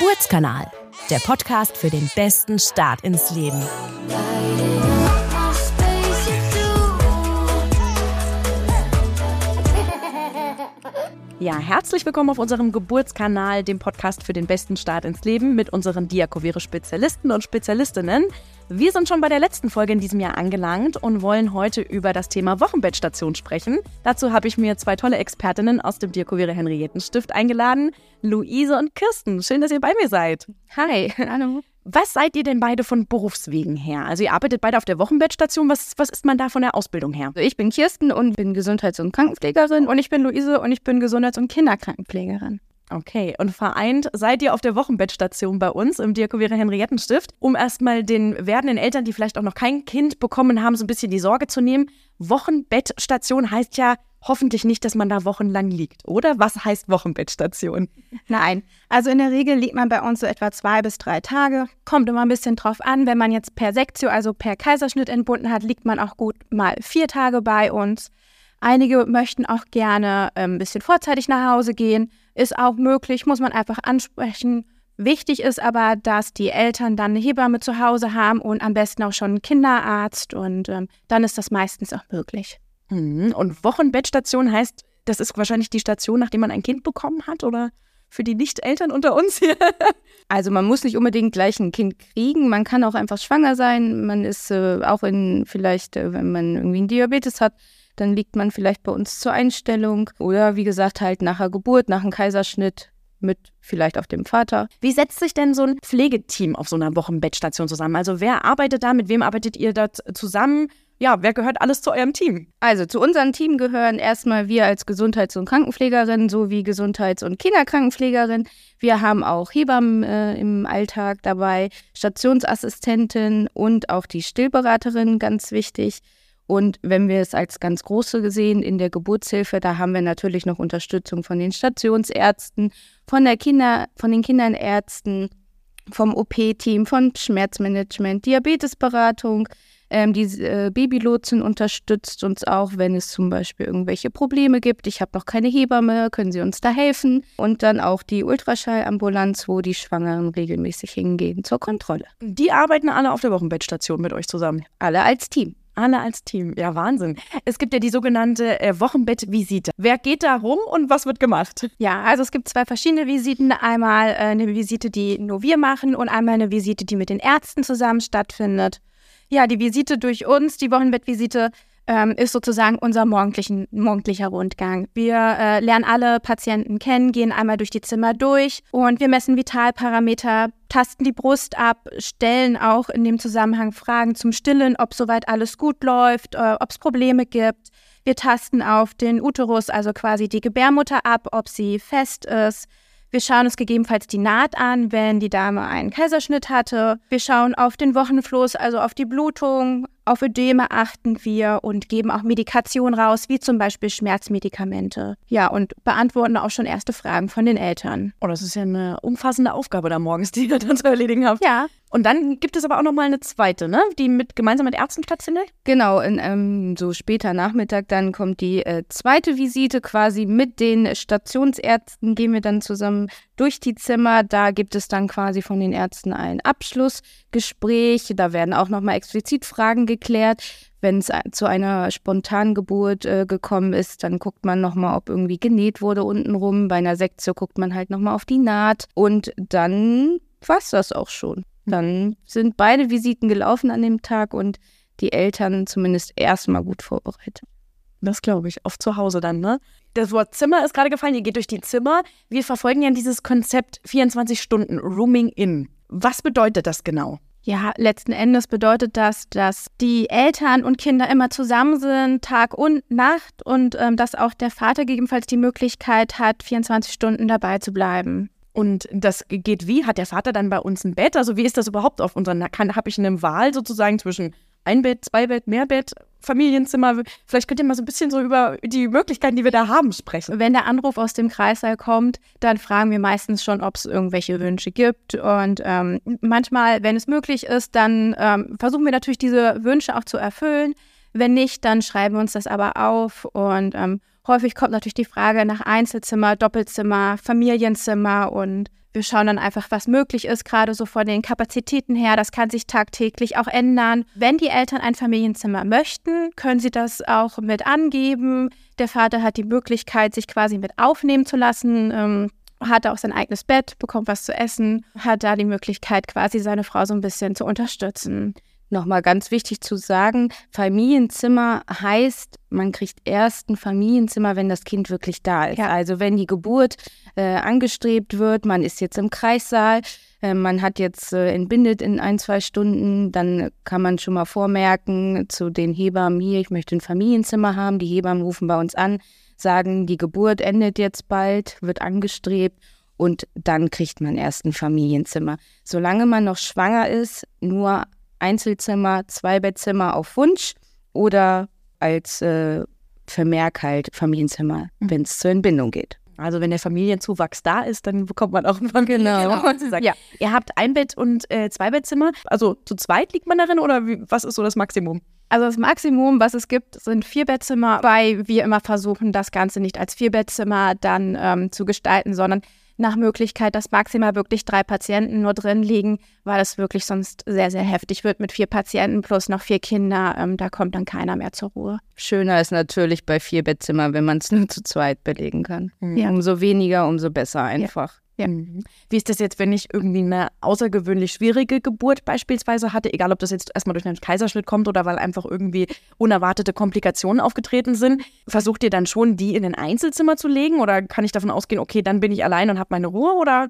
Geburtskanal, der Podcast für den besten Start ins Leben. Ja, herzlich willkommen auf unserem Geburtskanal, dem Podcast für den besten Start ins Leben mit unseren Diakovere-Spezialisten und Spezialistinnen. Wir sind schon bei der letzten Folge in diesem Jahr angelangt und wollen heute über das Thema Wochenbettstation sprechen. Dazu habe ich mir zwei tolle Expertinnen aus dem Diakovere Henriettenstift eingeladen, Luise und Kirsten. Schön, dass ihr bei mir seid. Hi, hallo. Was seid ihr denn beide von Berufswegen her? Also ihr arbeitet beide auf der Wochenbettstation. Was, was ist man da von der Ausbildung her? Also ich bin Kirsten und bin Gesundheits- und Krankenpflegerin und ich bin Luise und ich bin Gesundheits- und Kinderkrankenpflegerin. Okay, und vereint seid ihr auf der Wochenbettstation bei uns im Diakovere Henriettenstift, um erstmal den werdenden Eltern, die vielleicht auch noch kein Kind bekommen haben, so ein bisschen die Sorge zu nehmen. Wochenbettstation heißt ja hoffentlich nicht, dass man da wochenlang liegt, oder? Was heißt Wochenbettstation? Nein, also in der Regel liegt man bei uns so etwa zwei bis drei Tage. Kommt immer ein bisschen drauf an. Wenn man jetzt per Sektio, also per Kaiserschnitt entbunden hat, liegt man auch gut mal vier Tage bei uns. Einige möchten auch gerne äh, ein bisschen vorzeitig nach Hause gehen. Ist auch möglich, muss man einfach ansprechen. Wichtig ist aber, dass die Eltern dann eine Hebamme zu Hause haben und am besten auch schon einen Kinderarzt und ähm, dann ist das meistens auch möglich. Mhm. Und Wochenbettstation heißt, das ist wahrscheinlich die Station, nachdem man ein Kind bekommen hat, oder? Für die Nicht-Eltern unter uns hier. also man muss nicht unbedingt gleich ein Kind kriegen, man kann auch einfach schwanger sein. Man ist äh, auch in vielleicht, äh, wenn man irgendwie einen Diabetes hat, dann liegt man vielleicht bei uns zur Einstellung oder wie gesagt halt nach der Geburt, nach einem Kaiserschnitt mit vielleicht auch dem Vater. Wie setzt sich denn so ein Pflegeteam auf so einer Wochenbettstation zusammen? Also wer arbeitet da, mit wem arbeitet ihr da zusammen? ja, wer gehört alles zu eurem Team? Also zu unserem Team gehören erstmal wir als Gesundheits- und Krankenpflegerin sowie Gesundheits- und Kinderkrankenpflegerin. Wir haben auch Hebammen äh, im Alltag dabei, Stationsassistentin und auch die Stillberaterin, ganz wichtig. Und wenn wir es als ganz große sehen in der Geburtshilfe, da haben wir natürlich noch Unterstützung von den Stationsärzten, von der Kinder, von den Kinderärzten, vom OP-Team, von Schmerzmanagement, Diabetesberatung, ähm, die äh, Babylotsen unterstützt uns auch, wenn es zum Beispiel irgendwelche Probleme gibt. Ich habe noch keine Hebamme, können Sie uns da helfen? Und dann auch die Ultraschallambulanz, wo die Schwangeren regelmäßig hingehen zur Kontrolle. Die arbeiten alle auf der Wochenbettstation mit euch zusammen. Alle als Team. Alle als Team. Ja, Wahnsinn. Es gibt ja die sogenannte äh, Wochenbettvisite. Wer geht da rum und was wird gemacht? Ja, also es gibt zwei verschiedene Visiten. Einmal äh, eine Visite, die nur wir machen und einmal eine Visite, die mit den Ärzten zusammen stattfindet. Ja, die Visite durch uns, die Wochenbettvisite, ähm, ist sozusagen unser morgendlichen, morgendlicher Rundgang. Wir äh, lernen alle Patienten kennen, gehen einmal durch die Zimmer durch und wir messen Vitalparameter, tasten die Brust ab, stellen auch in dem Zusammenhang Fragen zum Stillen, ob soweit alles gut läuft, äh, ob es Probleme gibt. Wir tasten auf den Uterus, also quasi die Gebärmutter ab, ob sie fest ist. Wir schauen uns gegebenenfalls die Naht an, wenn die Dame einen Kaiserschnitt hatte. Wir schauen auf den Wochenfluss, also auf die Blutung, auf Ödeme achten wir und geben auch Medikation raus, wie zum Beispiel Schmerzmedikamente. Ja, und beantworten auch schon erste Fragen von den Eltern. Oh, das ist ja eine umfassende Aufgabe da morgens, die ihr dann zu erledigen habt. Ja. Und dann gibt es aber auch noch mal eine zweite, ne? Die mit gemeinsam mit Ärzten stattfindet? Genau, in, ähm, so später Nachmittag dann kommt die äh, zweite Visite quasi mit den Stationsärzten. Gehen wir dann zusammen durch die Zimmer. Da gibt es dann quasi von den Ärzten ein Abschlussgespräch. Da werden auch noch mal explizit Fragen geklärt. Wenn es zu einer Spontangeburt äh, gekommen ist, dann guckt man nochmal, ob irgendwie genäht wurde untenrum. Bei einer Sektion guckt man halt nochmal auf die Naht. Und dann war es das auch schon. Dann sind beide Visiten gelaufen an dem Tag und die Eltern zumindest erstmal gut vorbereitet. Das glaube ich. Auf zu Hause dann, ne? Das Wort Zimmer ist gerade gefallen. Ihr geht durch die Zimmer. Wir verfolgen ja dieses Konzept 24 Stunden Rooming in. Was bedeutet das genau? Ja, letzten Endes bedeutet das, dass die Eltern und Kinder immer zusammen sind, Tag und Nacht, und ähm, dass auch der Vater gegebenenfalls die Möglichkeit hat, 24 Stunden dabei zu bleiben. Und das geht wie? Hat der Vater dann bei uns ein Bett? Also wie ist das überhaupt auf unseren? Habe ich eine Wahl sozusagen zwischen ein Bett, zwei Bett, mehr Bett, Familienzimmer. Vielleicht könnt ihr mal so ein bisschen so über die Möglichkeiten, die wir da haben, sprechen. Wenn der Anruf aus dem Kreissaal kommt, dann fragen wir meistens schon, ob es irgendwelche Wünsche gibt. Und ähm, manchmal, wenn es möglich ist, dann ähm, versuchen wir natürlich diese Wünsche auch zu erfüllen. Wenn nicht, dann schreiben wir uns das aber auf und ähm, Häufig kommt natürlich die Frage nach Einzelzimmer, Doppelzimmer, Familienzimmer und wir schauen dann einfach, was möglich ist, gerade so von den Kapazitäten her. Das kann sich tagtäglich auch ändern. Wenn die Eltern ein Familienzimmer möchten, können sie das auch mit angeben. Der Vater hat die Möglichkeit, sich quasi mit aufnehmen zu lassen. Ähm, hat auch sein eigenes Bett, bekommt was zu essen, hat da die Möglichkeit, quasi seine Frau so ein bisschen zu unterstützen. Nochmal ganz wichtig zu sagen, Familienzimmer heißt, man kriegt erst ein Familienzimmer, wenn das Kind wirklich da ist. Ja. Also wenn die Geburt äh, angestrebt wird, man ist jetzt im Kreissaal, äh, man hat jetzt äh, entbindet in ein, zwei Stunden, dann kann man schon mal vormerken zu den Hebammen hier, ich möchte ein Familienzimmer haben. Die Hebammen rufen bei uns an, sagen, die Geburt endet jetzt bald, wird angestrebt und dann kriegt man erst ein Familienzimmer. Solange man noch schwanger ist, nur Einzelzimmer, Zweibettzimmer auf Wunsch oder als äh, Vermerk halt Familienzimmer, mhm. wenn es zur Entbindung geht. Also wenn der Familienzuwachs da ist, dann bekommt man auch ein Familienzimmer. Genau. Ja. Ihr habt ein Bett und äh, zwei Bettzimmer. Also zu zweit liegt man darin oder wie, was ist so das Maximum? Also das Maximum, was es gibt, sind vier Bettzimmer, weil wir immer versuchen, das Ganze nicht als vier Bettzimmer dann ähm, zu gestalten, sondern nach Möglichkeit, dass maximal wirklich drei Patienten nur drin liegen, weil es wirklich sonst sehr, sehr heftig wird mit vier Patienten plus noch vier Kinder. Ähm, da kommt dann keiner mehr zur Ruhe. Schöner ist natürlich bei vier Bettzimmern, wenn man es nur zu zweit belegen kann. Mhm. Umso weniger, umso besser einfach. Ja. Ja. Mhm. Wie ist das jetzt, wenn ich irgendwie eine außergewöhnlich schwierige Geburt beispielsweise hatte, egal ob das jetzt erstmal durch einen Kaiserschnitt kommt oder weil einfach irgendwie unerwartete Komplikationen aufgetreten sind? Versucht ihr dann schon, die in ein Einzelzimmer zu legen oder kann ich davon ausgehen, okay, dann bin ich allein und habe meine Ruhe oder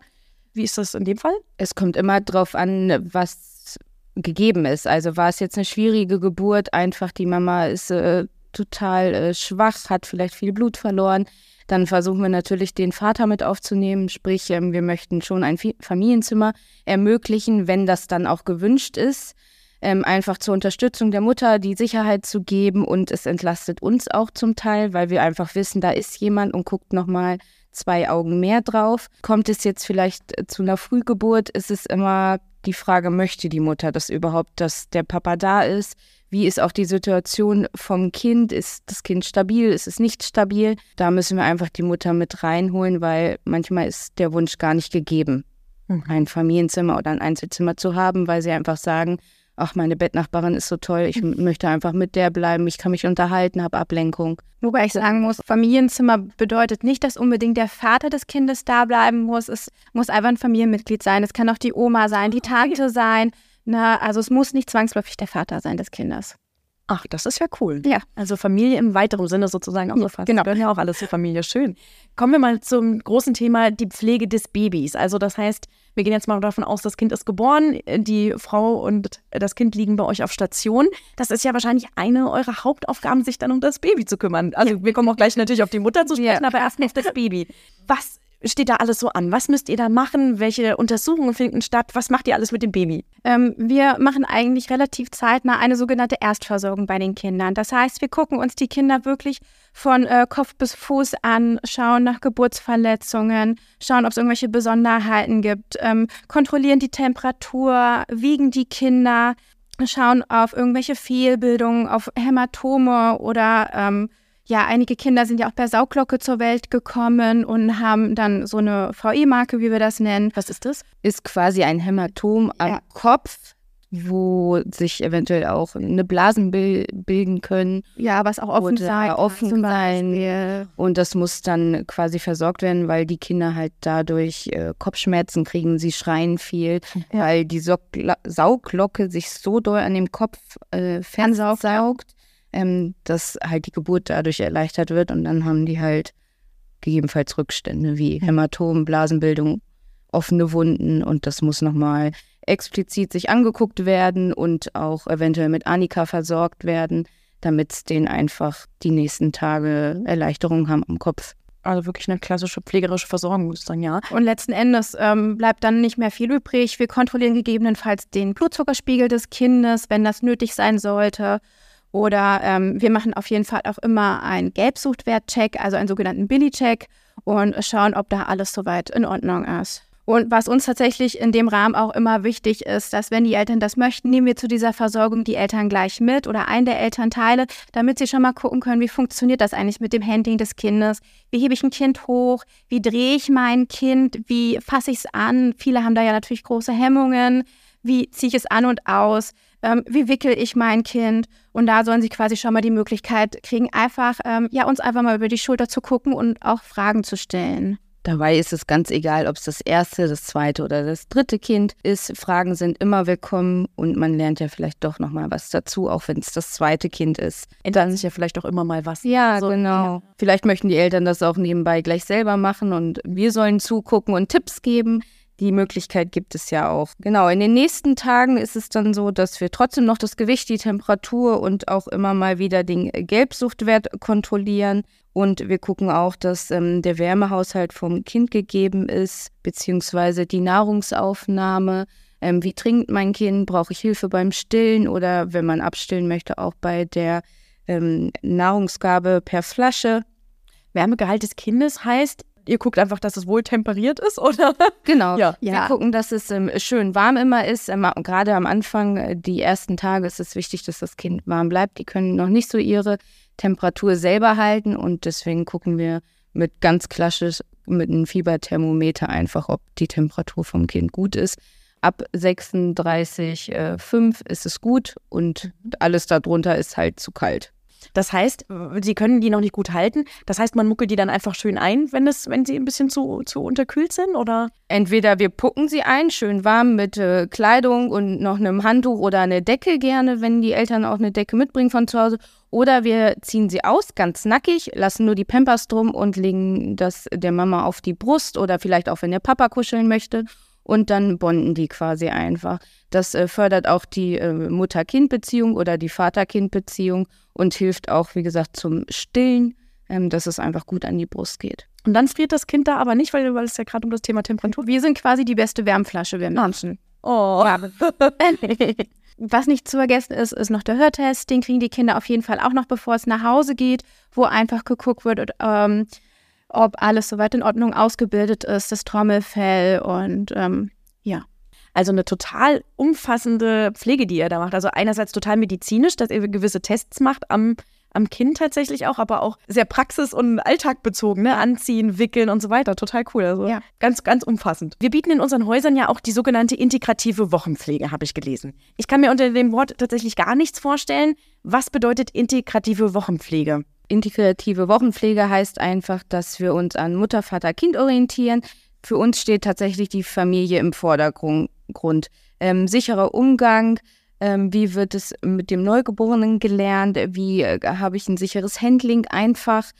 wie ist das in dem Fall? Es kommt immer drauf an, was gegeben ist. Also war es jetzt eine schwierige Geburt, einfach die Mama ist äh, total äh, schwach, hat vielleicht viel Blut verloren dann versuchen wir natürlich, den Vater mit aufzunehmen. Sprich, ähm, wir möchten schon ein Familienzimmer ermöglichen, wenn das dann auch gewünscht ist. Ähm, einfach zur Unterstützung der Mutter die Sicherheit zu geben und es entlastet uns auch zum Teil, weil wir einfach wissen, da ist jemand und guckt nochmal zwei Augen mehr drauf. Kommt es jetzt vielleicht äh, zu einer Frühgeburt, ist es immer die Frage, möchte die Mutter das überhaupt, dass der Papa da ist? Wie ist auch die Situation vom Kind? Ist das Kind stabil? Ist es nicht stabil? Da müssen wir einfach die Mutter mit reinholen, weil manchmal ist der Wunsch gar nicht gegeben, mhm. ein Familienzimmer oder ein Einzelzimmer zu haben, weil sie einfach sagen, ach, meine Bettnachbarin ist so toll, ich möchte einfach mit der bleiben, ich kann mich unterhalten, habe Ablenkung. Wobei ich sagen muss, Familienzimmer bedeutet nicht, dass unbedingt der Vater des Kindes da bleiben muss. Es muss einfach ein Familienmitglied sein. Es kann auch die Oma sein, die Tante sein. Na, also es muss nicht zwangsläufig der Vater sein des Kindes. Ach, das ist ja cool. Ja. Also Familie im weiteren Sinne sozusagen auch ja, gefasst. Genau. Gehören ja auch alles zur Familie. Schön. Kommen wir mal zum großen Thema, die Pflege des Babys. Also das heißt, wir gehen jetzt mal davon aus, das Kind ist geboren, die Frau und das Kind liegen bei euch auf Station. Das ist ja wahrscheinlich eine eurer Hauptaufgaben, sich dann um das Baby zu kümmern. Also ja. wir kommen auch gleich natürlich auf die Mutter zu sprechen, ja. aber erstmal auf das Baby. Was steht da alles so an? Was müsst ihr da machen? Welche Untersuchungen finden statt? Was macht ihr alles mit dem Baby? Ähm, wir machen eigentlich relativ zeitnah eine sogenannte Erstversorgung bei den Kindern. Das heißt, wir gucken uns die Kinder wirklich von äh, Kopf bis Fuß an, schauen nach Geburtsverletzungen, schauen, ob es irgendwelche Besonderheiten gibt, ähm, kontrollieren die Temperatur, wiegen die Kinder, schauen auf irgendwelche Fehlbildungen, auf Hämatome oder ähm, ja, einige Kinder sind ja auch per Sauglocke zur Welt gekommen und haben dann so eine VE-Marke, wie wir das nennen. Was ist das? Ist quasi ein Hämatom am ja. Kopf, wo sich eventuell auch eine Blasen bilden können. Ja, was auch offen sein. Offen sein. Und das muss dann quasi versorgt werden, weil die Kinder halt dadurch äh, Kopfschmerzen kriegen, sie schreien viel, ja. weil die Sauglocke sich so doll an dem Kopf äh, festsaugt ähm, dass halt die Geburt dadurch erleichtert wird und dann haben die halt gegebenenfalls Rückstände wie Hämatom, Blasenbildung, offene Wunden und das muss nochmal explizit sich angeguckt werden und auch eventuell mit Anika versorgt werden, damit es denen einfach die nächsten Tage Erleichterung haben am Kopf. Also wirklich eine klassische pflegerische Versorgung, muss ich sagen, ja. Und letzten Endes ähm, bleibt dann nicht mehr viel übrig. Wir kontrollieren gegebenenfalls den Blutzuckerspiegel des Kindes, wenn das nötig sein sollte. Oder ähm, wir machen auf jeden Fall auch immer einen Gelbsuchtwert-Check, also einen sogenannten Billy-Check und schauen, ob da alles soweit in Ordnung ist. Und was uns tatsächlich in dem Rahmen auch immer wichtig ist, dass wenn die Eltern das möchten, nehmen wir zu dieser Versorgung die Eltern gleich mit oder einen der Elternteile, damit sie schon mal gucken können, wie funktioniert das eigentlich mit dem Handling des Kindes? Wie hebe ich ein Kind hoch? Wie drehe ich mein Kind? Wie fasse ich es an? Viele haben da ja natürlich große Hemmungen. Wie ziehe ich es an und aus? Ähm, wie wickel ich mein Kind? Und da sollen sie quasi schon mal die Möglichkeit kriegen, einfach, ähm, ja, uns einfach mal über die Schulter zu gucken und auch Fragen zu stellen. Dabei ist es ganz egal, ob es das erste, das zweite oder das dritte Kind ist. Fragen sind immer willkommen und man lernt ja vielleicht doch noch mal was dazu, auch wenn es das zweite Kind ist. Ändert sich ja vielleicht auch immer mal was. Ja, so, genau. Ja. Vielleicht möchten die Eltern das auch nebenbei gleich selber machen und wir sollen zugucken und Tipps geben. Die Möglichkeit gibt es ja auch. Genau, in den nächsten Tagen ist es dann so, dass wir trotzdem noch das Gewicht, die Temperatur und auch immer mal wieder den Gelbsuchtwert kontrollieren. Und wir gucken auch, dass ähm, der Wärmehaushalt vom Kind gegeben ist, beziehungsweise die Nahrungsaufnahme. Ähm, wie trinkt mein Kind? Brauche ich Hilfe beim Stillen oder wenn man abstillen möchte, auch bei der ähm, Nahrungsgabe per Flasche? Wärmegehalt des Kindes heißt, ihr guckt einfach, dass es wohl temperiert ist, oder? Genau. Ja. Wir gucken, dass es ähm, schön warm immer ist. Ähm, gerade am Anfang, äh, die ersten Tage, ist es wichtig, dass das Kind warm bleibt. Die können noch nicht so ihre Temperatur selber halten und deswegen gucken wir mit ganz klassisch mit einem Fieberthermometer einfach, ob die Temperatur vom Kind gut ist. Ab 36,5 äh, ist es gut und alles darunter ist halt zu kalt. Das heißt, sie können die noch nicht gut halten. Das heißt, man muckelt die dann einfach schön ein, wenn, es, wenn sie ein bisschen zu, zu unterkühlt sind, oder? Entweder wir pucken sie ein, schön warm mit äh, Kleidung und noch einem Handtuch oder eine Decke gerne, wenn die Eltern auch eine Decke mitbringen von zu Hause. Oder wir ziehen sie aus, ganz nackig, lassen nur die Pampers drum und legen das der Mama auf die Brust oder vielleicht auch, wenn der Papa kuscheln möchte und dann bonden die quasi einfach. Das äh, fördert auch die äh, Mutter-Kind-Beziehung oder die Vater-Kind-Beziehung und hilft auch, wie gesagt, zum Stillen, ähm, dass es einfach gut an die Brust geht. Und dann friert das Kind da aber nicht, weil, weil es ja gerade um das Thema Temperatur. Wir sind quasi die beste Wärmflasche, wir Menschen. Oh. Was nicht zu vergessen ist, ist noch der Hörtest. Den kriegen die Kinder auf jeden Fall auch noch, bevor es nach Hause geht, wo einfach geguckt wird, ähm, ob alles soweit in Ordnung ausgebildet ist, das Trommelfell und ähm, ja. Also eine total umfassende Pflege, die ihr da macht. Also einerseits total medizinisch, dass ihr gewisse Tests macht am, am Kind tatsächlich auch, aber auch sehr praxis- und alltagbezogen, ne? Anziehen, wickeln und so weiter. Total cool. Also ja. ganz, ganz umfassend. Wir bieten in unseren Häusern ja auch die sogenannte integrative Wochenpflege, habe ich gelesen. Ich kann mir unter dem Wort tatsächlich gar nichts vorstellen. Was bedeutet integrative Wochenpflege? Integrative Wochenpflege heißt einfach, dass wir uns an Mutter, Vater, Kind orientieren. Für uns steht tatsächlich die Familie im Vordergrund. Ähm, sicherer Umgang, ähm, wie wird es mit dem Neugeborenen gelernt, wie äh, habe ich ein sicheres Handling einfach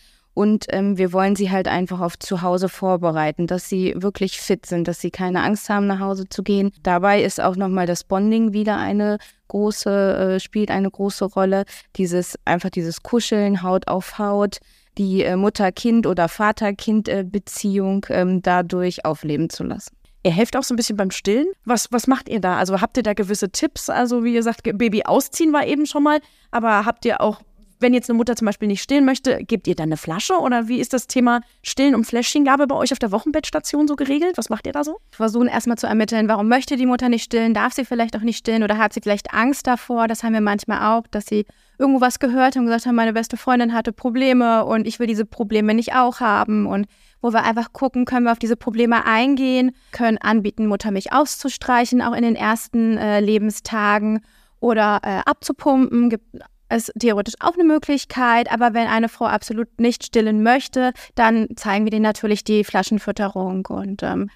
und ähm, wir wollen sie halt einfach auf zu Hause vorbereiten, dass sie wirklich fit sind, dass sie keine Angst haben, nach Hause zu gehen. Dabei ist auch nochmal das Bonding wieder eine große, äh, spielt eine große Rolle. Dieses, einfach dieses Kuscheln, Haut auf Haut, die äh, Mutter-Kind- oder Vater-Kind-Beziehung ähm, dadurch aufleben zu lassen. Ihr helft auch so ein bisschen beim Stillen. Was, was macht ihr da? Also habt ihr da gewisse Tipps? Also wie ihr sagt, Baby ausziehen war eben schon mal, aber habt ihr auch wenn jetzt eine Mutter zum Beispiel nicht stillen möchte, gebt ihr dann eine Flasche oder wie ist das Thema Stillen und Fläschchengabe bei euch auf der Wochenbettstation so geregelt? Was macht ihr da so? Versuchen erstmal zu ermitteln, warum möchte die Mutter nicht stillen? Darf sie vielleicht auch nicht stillen oder hat sie vielleicht Angst davor? Das haben wir manchmal auch, dass sie irgendwo was gehört haben und gesagt haben, meine beste Freundin hatte Probleme und ich will diese Probleme nicht auch haben und wo wir einfach gucken, können wir auf diese Probleme eingehen, können anbieten, Muttermilch auszustreichen, auch in den ersten äh, Lebenstagen oder äh, abzupumpen. Gibt ist theoretisch auch eine Möglichkeit, aber wenn eine Frau absolut nicht stillen möchte, dann zeigen wir denen natürlich die Flaschenfütterung und ähm,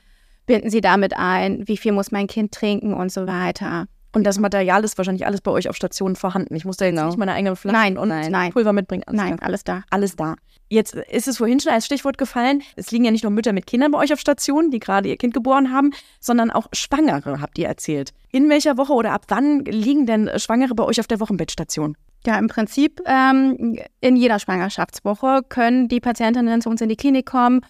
binden sie damit ein, wie viel muss mein Kind trinken und so weiter. Und das Material ist wahrscheinlich alles bei euch auf Station vorhanden. Ich muss da jetzt genau. nicht meine eigene Flasche nein, und nein, Pulver mitbringen. Alles nein, alles da. Alles da. Jetzt ist es vorhin schon als Stichwort gefallen, es liegen ja nicht nur Mütter mit Kindern bei euch auf Station, die gerade ihr Kind geboren haben, sondern auch Schwangere, habt ihr erzählt. In welcher Woche oder ab wann liegen denn Schwangere bei euch auf der Wochenbettstation? Ja, im Prinzip ähm, in jeder Schwangerschaftswoche können die Patientinnen zu uns in die Klinik kommen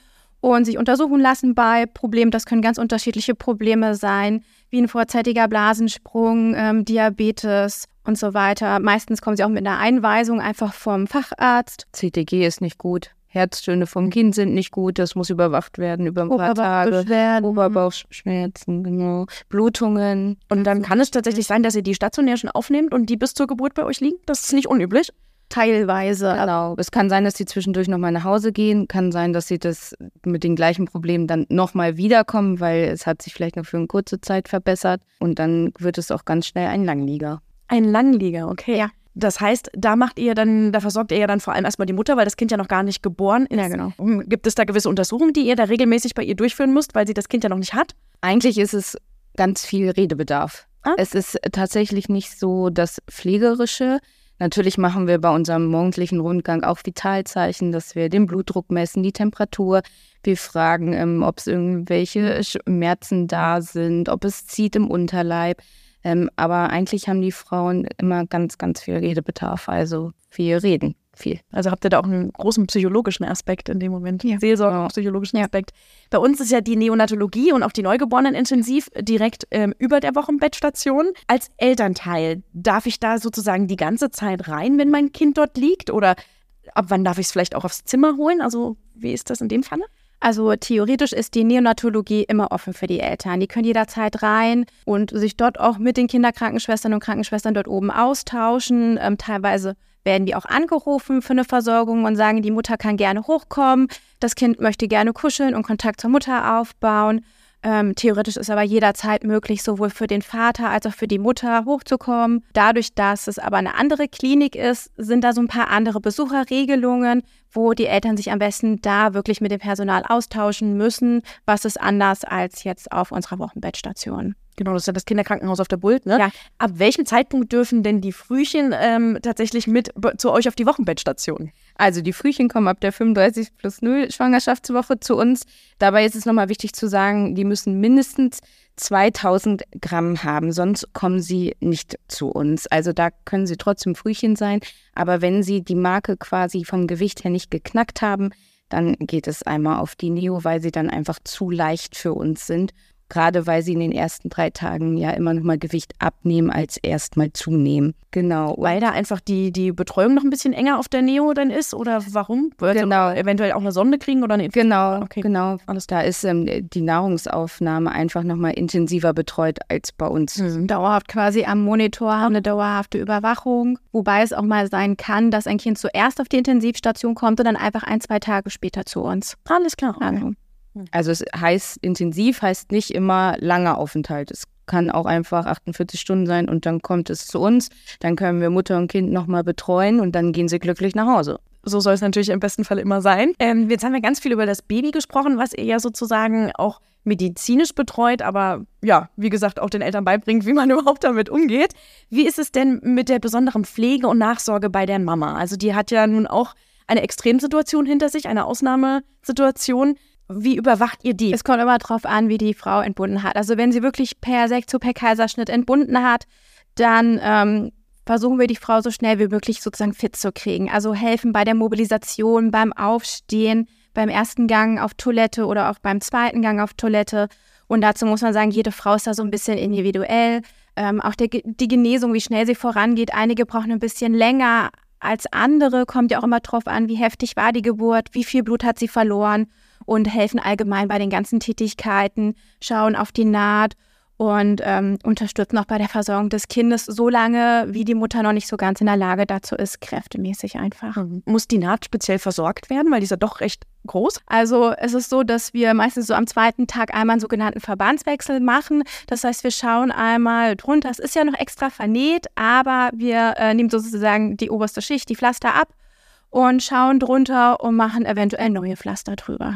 und sich untersuchen lassen bei Problemen. Das können ganz unterschiedliche Probleme sein, wie ein vorzeitiger Blasensprung, ähm, Diabetes und so weiter. Meistens kommen sie auch mit einer Einweisung einfach vom Facharzt. CTG ist nicht gut. Herztöne vom Kind sind nicht gut, das muss überwacht werden über ein paar Tage. Oberbauchschmerzen, genau. Blutungen. Und dann kann es tatsächlich sein, dass ihr die stationär schon aufnehmt und die bis zur Geburt bei euch liegen? Das ist nicht unüblich. Teilweise. Genau. Es kann sein, dass sie zwischendurch nochmal nach Hause gehen. Kann sein, dass sie das mit den gleichen Problemen dann nochmal wiederkommen, weil es hat sich vielleicht noch für eine kurze Zeit verbessert. Und dann wird es auch ganz schnell ein Langlieger. Ein Langlieger, okay. Ja. Das heißt, da macht ihr dann, da versorgt ihr ja dann vor allem erstmal die Mutter, weil das Kind ja noch gar nicht geboren ist. Ja, genau. Gibt es da gewisse Untersuchungen, die ihr da regelmäßig bei ihr durchführen müsst, weil sie das Kind ja noch nicht hat? Eigentlich ist es ganz viel Redebedarf. Ah. Es ist tatsächlich nicht so das Pflegerische. Natürlich machen wir bei unserem morgendlichen Rundgang auch Vitalzeichen, dass wir den Blutdruck messen, die Temperatur. Wir fragen, ähm, ob es irgendwelche Schmerzen da sind, ob es zieht im Unterleib. Ähm, aber eigentlich haben die Frauen immer ganz, ganz viel Redebedarf. Also wir reden viel. Also habt ihr da auch einen großen psychologischen Aspekt in dem Moment. Ja. Seelsorge, Ja. psychologischen Ja. Aspekt. Bei uns ist ja die Neonatologie und auch die Neugeborenen intensiv direkt ähm, über der Wochenbettstation. Als Elternteil, darf ich da sozusagen die ganze Zeit rein, wenn mein Kind dort liegt? Oder ab wann darf ich es vielleicht auch aufs Zimmer holen? Also wie ist das in dem Falle? Also theoretisch ist die Neonatologie immer offen für die Eltern. Die können jederzeit rein und sich dort auch mit den Kinderkrankenschwestern und Krankenschwestern dort oben austauschen. Ähm, teilweise werden die auch angerufen für eine Versorgung und sagen, die Mutter kann gerne hochkommen, das Kind möchte gerne kuscheln und Kontakt zur Mutter aufbauen. Ähm, theoretisch ist aber jederzeit möglich, sowohl für den Vater als auch für die Mutter hochzukommen. Dadurch, dass es aber eine andere Klinik ist, sind da so ein paar andere Besucherregelungen, wo die Eltern sich am besten da wirklich mit dem Personal austauschen müssen. Was ist anders als jetzt auf unserer Wochenbettstation? Genau, das ist ja das Kinderkrankenhaus auf der Bult, ne? Ja. Ab welchem Zeitpunkt dürfen denn die Frühchen ähm, tatsächlich mit zu euch auf die Wochenbettstation? Also die Frühchen kommen ab der 35 plus 0 Schwangerschaftswoche zu uns. Dabei ist es nochmal wichtig zu sagen, die müssen mindestens 2000 Gramm haben, sonst kommen sie nicht zu uns. Also da können sie trotzdem Frühchen sein, aber wenn sie die Marke quasi vom Gewicht her nicht geknackt haben, dann geht es einmal auf die Neo, weil sie dann einfach zu leicht für uns sind. Gerade weil sie in den ersten drei Tagen ja immer noch mal Gewicht abnehmen als erstmal zunehmen. Genau. Weil da einfach die, die Betreuung noch ein bisschen enger auf der Neo dann ist? Oder warum? Weil sie Genau. eventuell auch eine Sonde kriegen oder eine Genau, Okay. genau. Da ist ähm, die Nahrungsaufnahme einfach nochmal intensiver betreut als bei uns. Mhm. Dauerhaft quasi am Monitor, haben eine dauerhafte Überwachung. Wobei es auch mal sein kann, dass ein Kind zuerst auf die Intensivstation kommt und dann einfach ein, zwei Tage später zu uns. Alles klar. Also, Also es heißt intensiv, heißt nicht immer langer Aufenthalt. Es kann auch einfach 48 Stunden sein und dann kommt es zu uns. Dann können wir Mutter und Kind nochmal betreuen und dann gehen sie glücklich nach Hause. So soll es natürlich im besten Fall immer sein. Ähm, jetzt haben wir ganz viel über das Baby gesprochen, was ihr ja sozusagen auch medizinisch betreut, aber ja, wie gesagt, auch den Eltern beibringt, wie man überhaupt damit umgeht. Wie ist es denn mit der besonderen Pflege und Nachsorge bei der Mama? Also die hat ja nun auch eine Extremsituation hinter sich, eine Ausnahmesituation. Wie überwacht ihr die? Es kommt immer drauf an, wie die Frau entbunden hat. Also wenn sie wirklich per Sektion, per Kaiserschnitt entbunden hat, dann ähm, versuchen wir die Frau so schnell wie möglich sozusagen fit zu kriegen. Also helfen bei der Mobilisation, beim Aufstehen, beim ersten Gang auf Toilette oder auch beim zweiten Gang auf Toilette. Und dazu muss man sagen, jede Frau ist da so ein bisschen individuell. Ähm, auch der, die Genesung, wie schnell sie vorangeht. Einige brauchen ein bisschen länger als andere. Kommt ja auch immer drauf an, wie heftig war die Geburt, wie viel Blut hat sie verloren und helfen allgemein bei den ganzen Tätigkeiten, schauen auf die Naht und ähm, unterstützen auch bei der Versorgung des Kindes, solange wie die Mutter noch nicht so ganz in der Lage dazu ist, kräftemäßig einfach. Muss die Naht speziell versorgt werden, weil die ist ja doch recht groß? Also es ist so, dass wir meistens so am zweiten Tag einmal einen sogenannten Verbandswechsel machen. Das heißt, wir schauen einmal drunter. Es ist ja noch extra vernäht, aber wir äh, nehmen sozusagen die oberste Schicht, die Pflaster ab und schauen drunter und machen eventuell neue Pflaster drüber.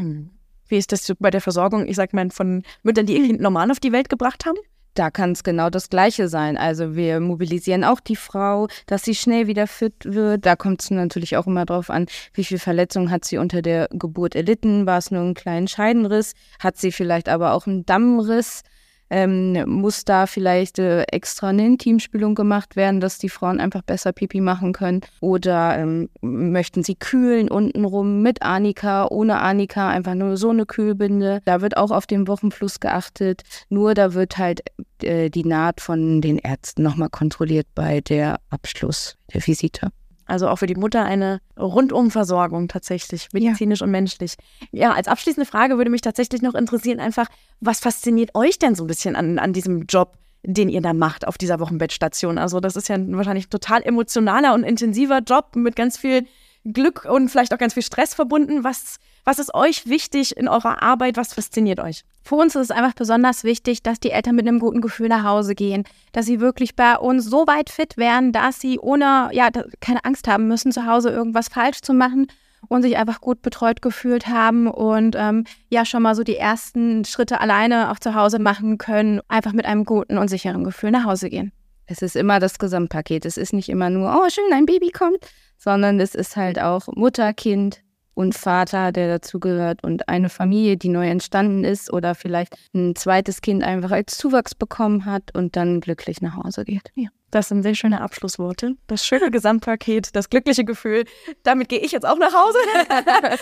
Wie ist das bei der Versorgung, ich sag mal, von Müttern, die ihr Kind normal auf die Welt gebracht haben? Da kann es genau das Gleiche sein. Also wir mobilisieren auch die Frau, dass sie schnell wieder fit wird. Da kommt es natürlich auch immer drauf an, wie viel Verletzung hat sie unter der Geburt erlitten. War es nur ein kleinen Scheidenriss? Hat sie vielleicht aber auch einen Dammriss? Ähm, muss da vielleicht äh, extra eine Intimspülung gemacht werden, dass die Frauen einfach besser Pipi machen können? Oder ähm, möchten sie kühlen untenrum mit Arnika, ohne Arnika, einfach nur so eine Kühlbinde? Da wird auch auf den Wochenfluss geachtet. Nur da wird halt äh, die Naht von den Ärzten nochmal kontrolliert bei der Abschluss der Visite. Also auch für die Mutter eine Rundumversorgung tatsächlich, medizinisch ja. und menschlich. Ja, als abschließende Frage würde mich tatsächlich noch interessieren, einfach, was fasziniert euch denn so ein bisschen an, an diesem Job? den ihr da macht auf dieser Wochenbettstation. Also das ist ja wahrscheinlich ein total emotionaler und intensiver Job mit ganz viel Glück und vielleicht auch ganz viel Stress verbunden. Was, was ist euch wichtig in eurer Arbeit? Was fasziniert euch? Für uns ist es einfach besonders wichtig, dass die Eltern mit einem guten Gefühl nach Hause gehen, dass sie wirklich bei uns so weit fit werden, dass sie ohne, ja, keine Angst haben müssen, zu Hause irgendwas falsch zu machen und sich einfach gut betreut gefühlt haben und ähm, ja schon mal so die ersten Schritte alleine auch zu Hause machen können, einfach mit einem guten und sicheren Gefühl nach Hause gehen. Es ist immer das Gesamtpaket. Es ist nicht immer nur, oh schön, ein Baby kommt, sondern es ist halt auch Mutter, Kind, und Vater, der dazugehört und eine Familie, die neu entstanden ist oder vielleicht ein zweites Kind einfach als Zuwachs bekommen hat und dann glücklich nach Hause geht. Ja. Das sind sehr schöne Abschlussworte. Das schöne Gesamtpaket, das glückliche Gefühl. Damit gehe ich jetzt auch nach Hause.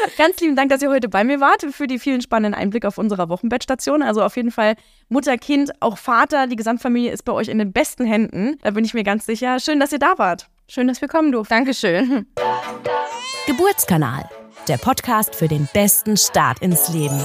Ganz lieben Dank, dass ihr heute bei mir wart für die vielen spannenden Einblicke auf unserer Wochenbettstation. Also auf jeden Fall Mutter, Kind, auch Vater, die Gesamtfamilie ist bei euch in den besten Händen. Da bin ich mir ganz sicher. Schön, dass ihr da wart. Schön, dass wir kommen durften. Dankeschön. Geburtskanal der Podcast für den besten Start ins Leben.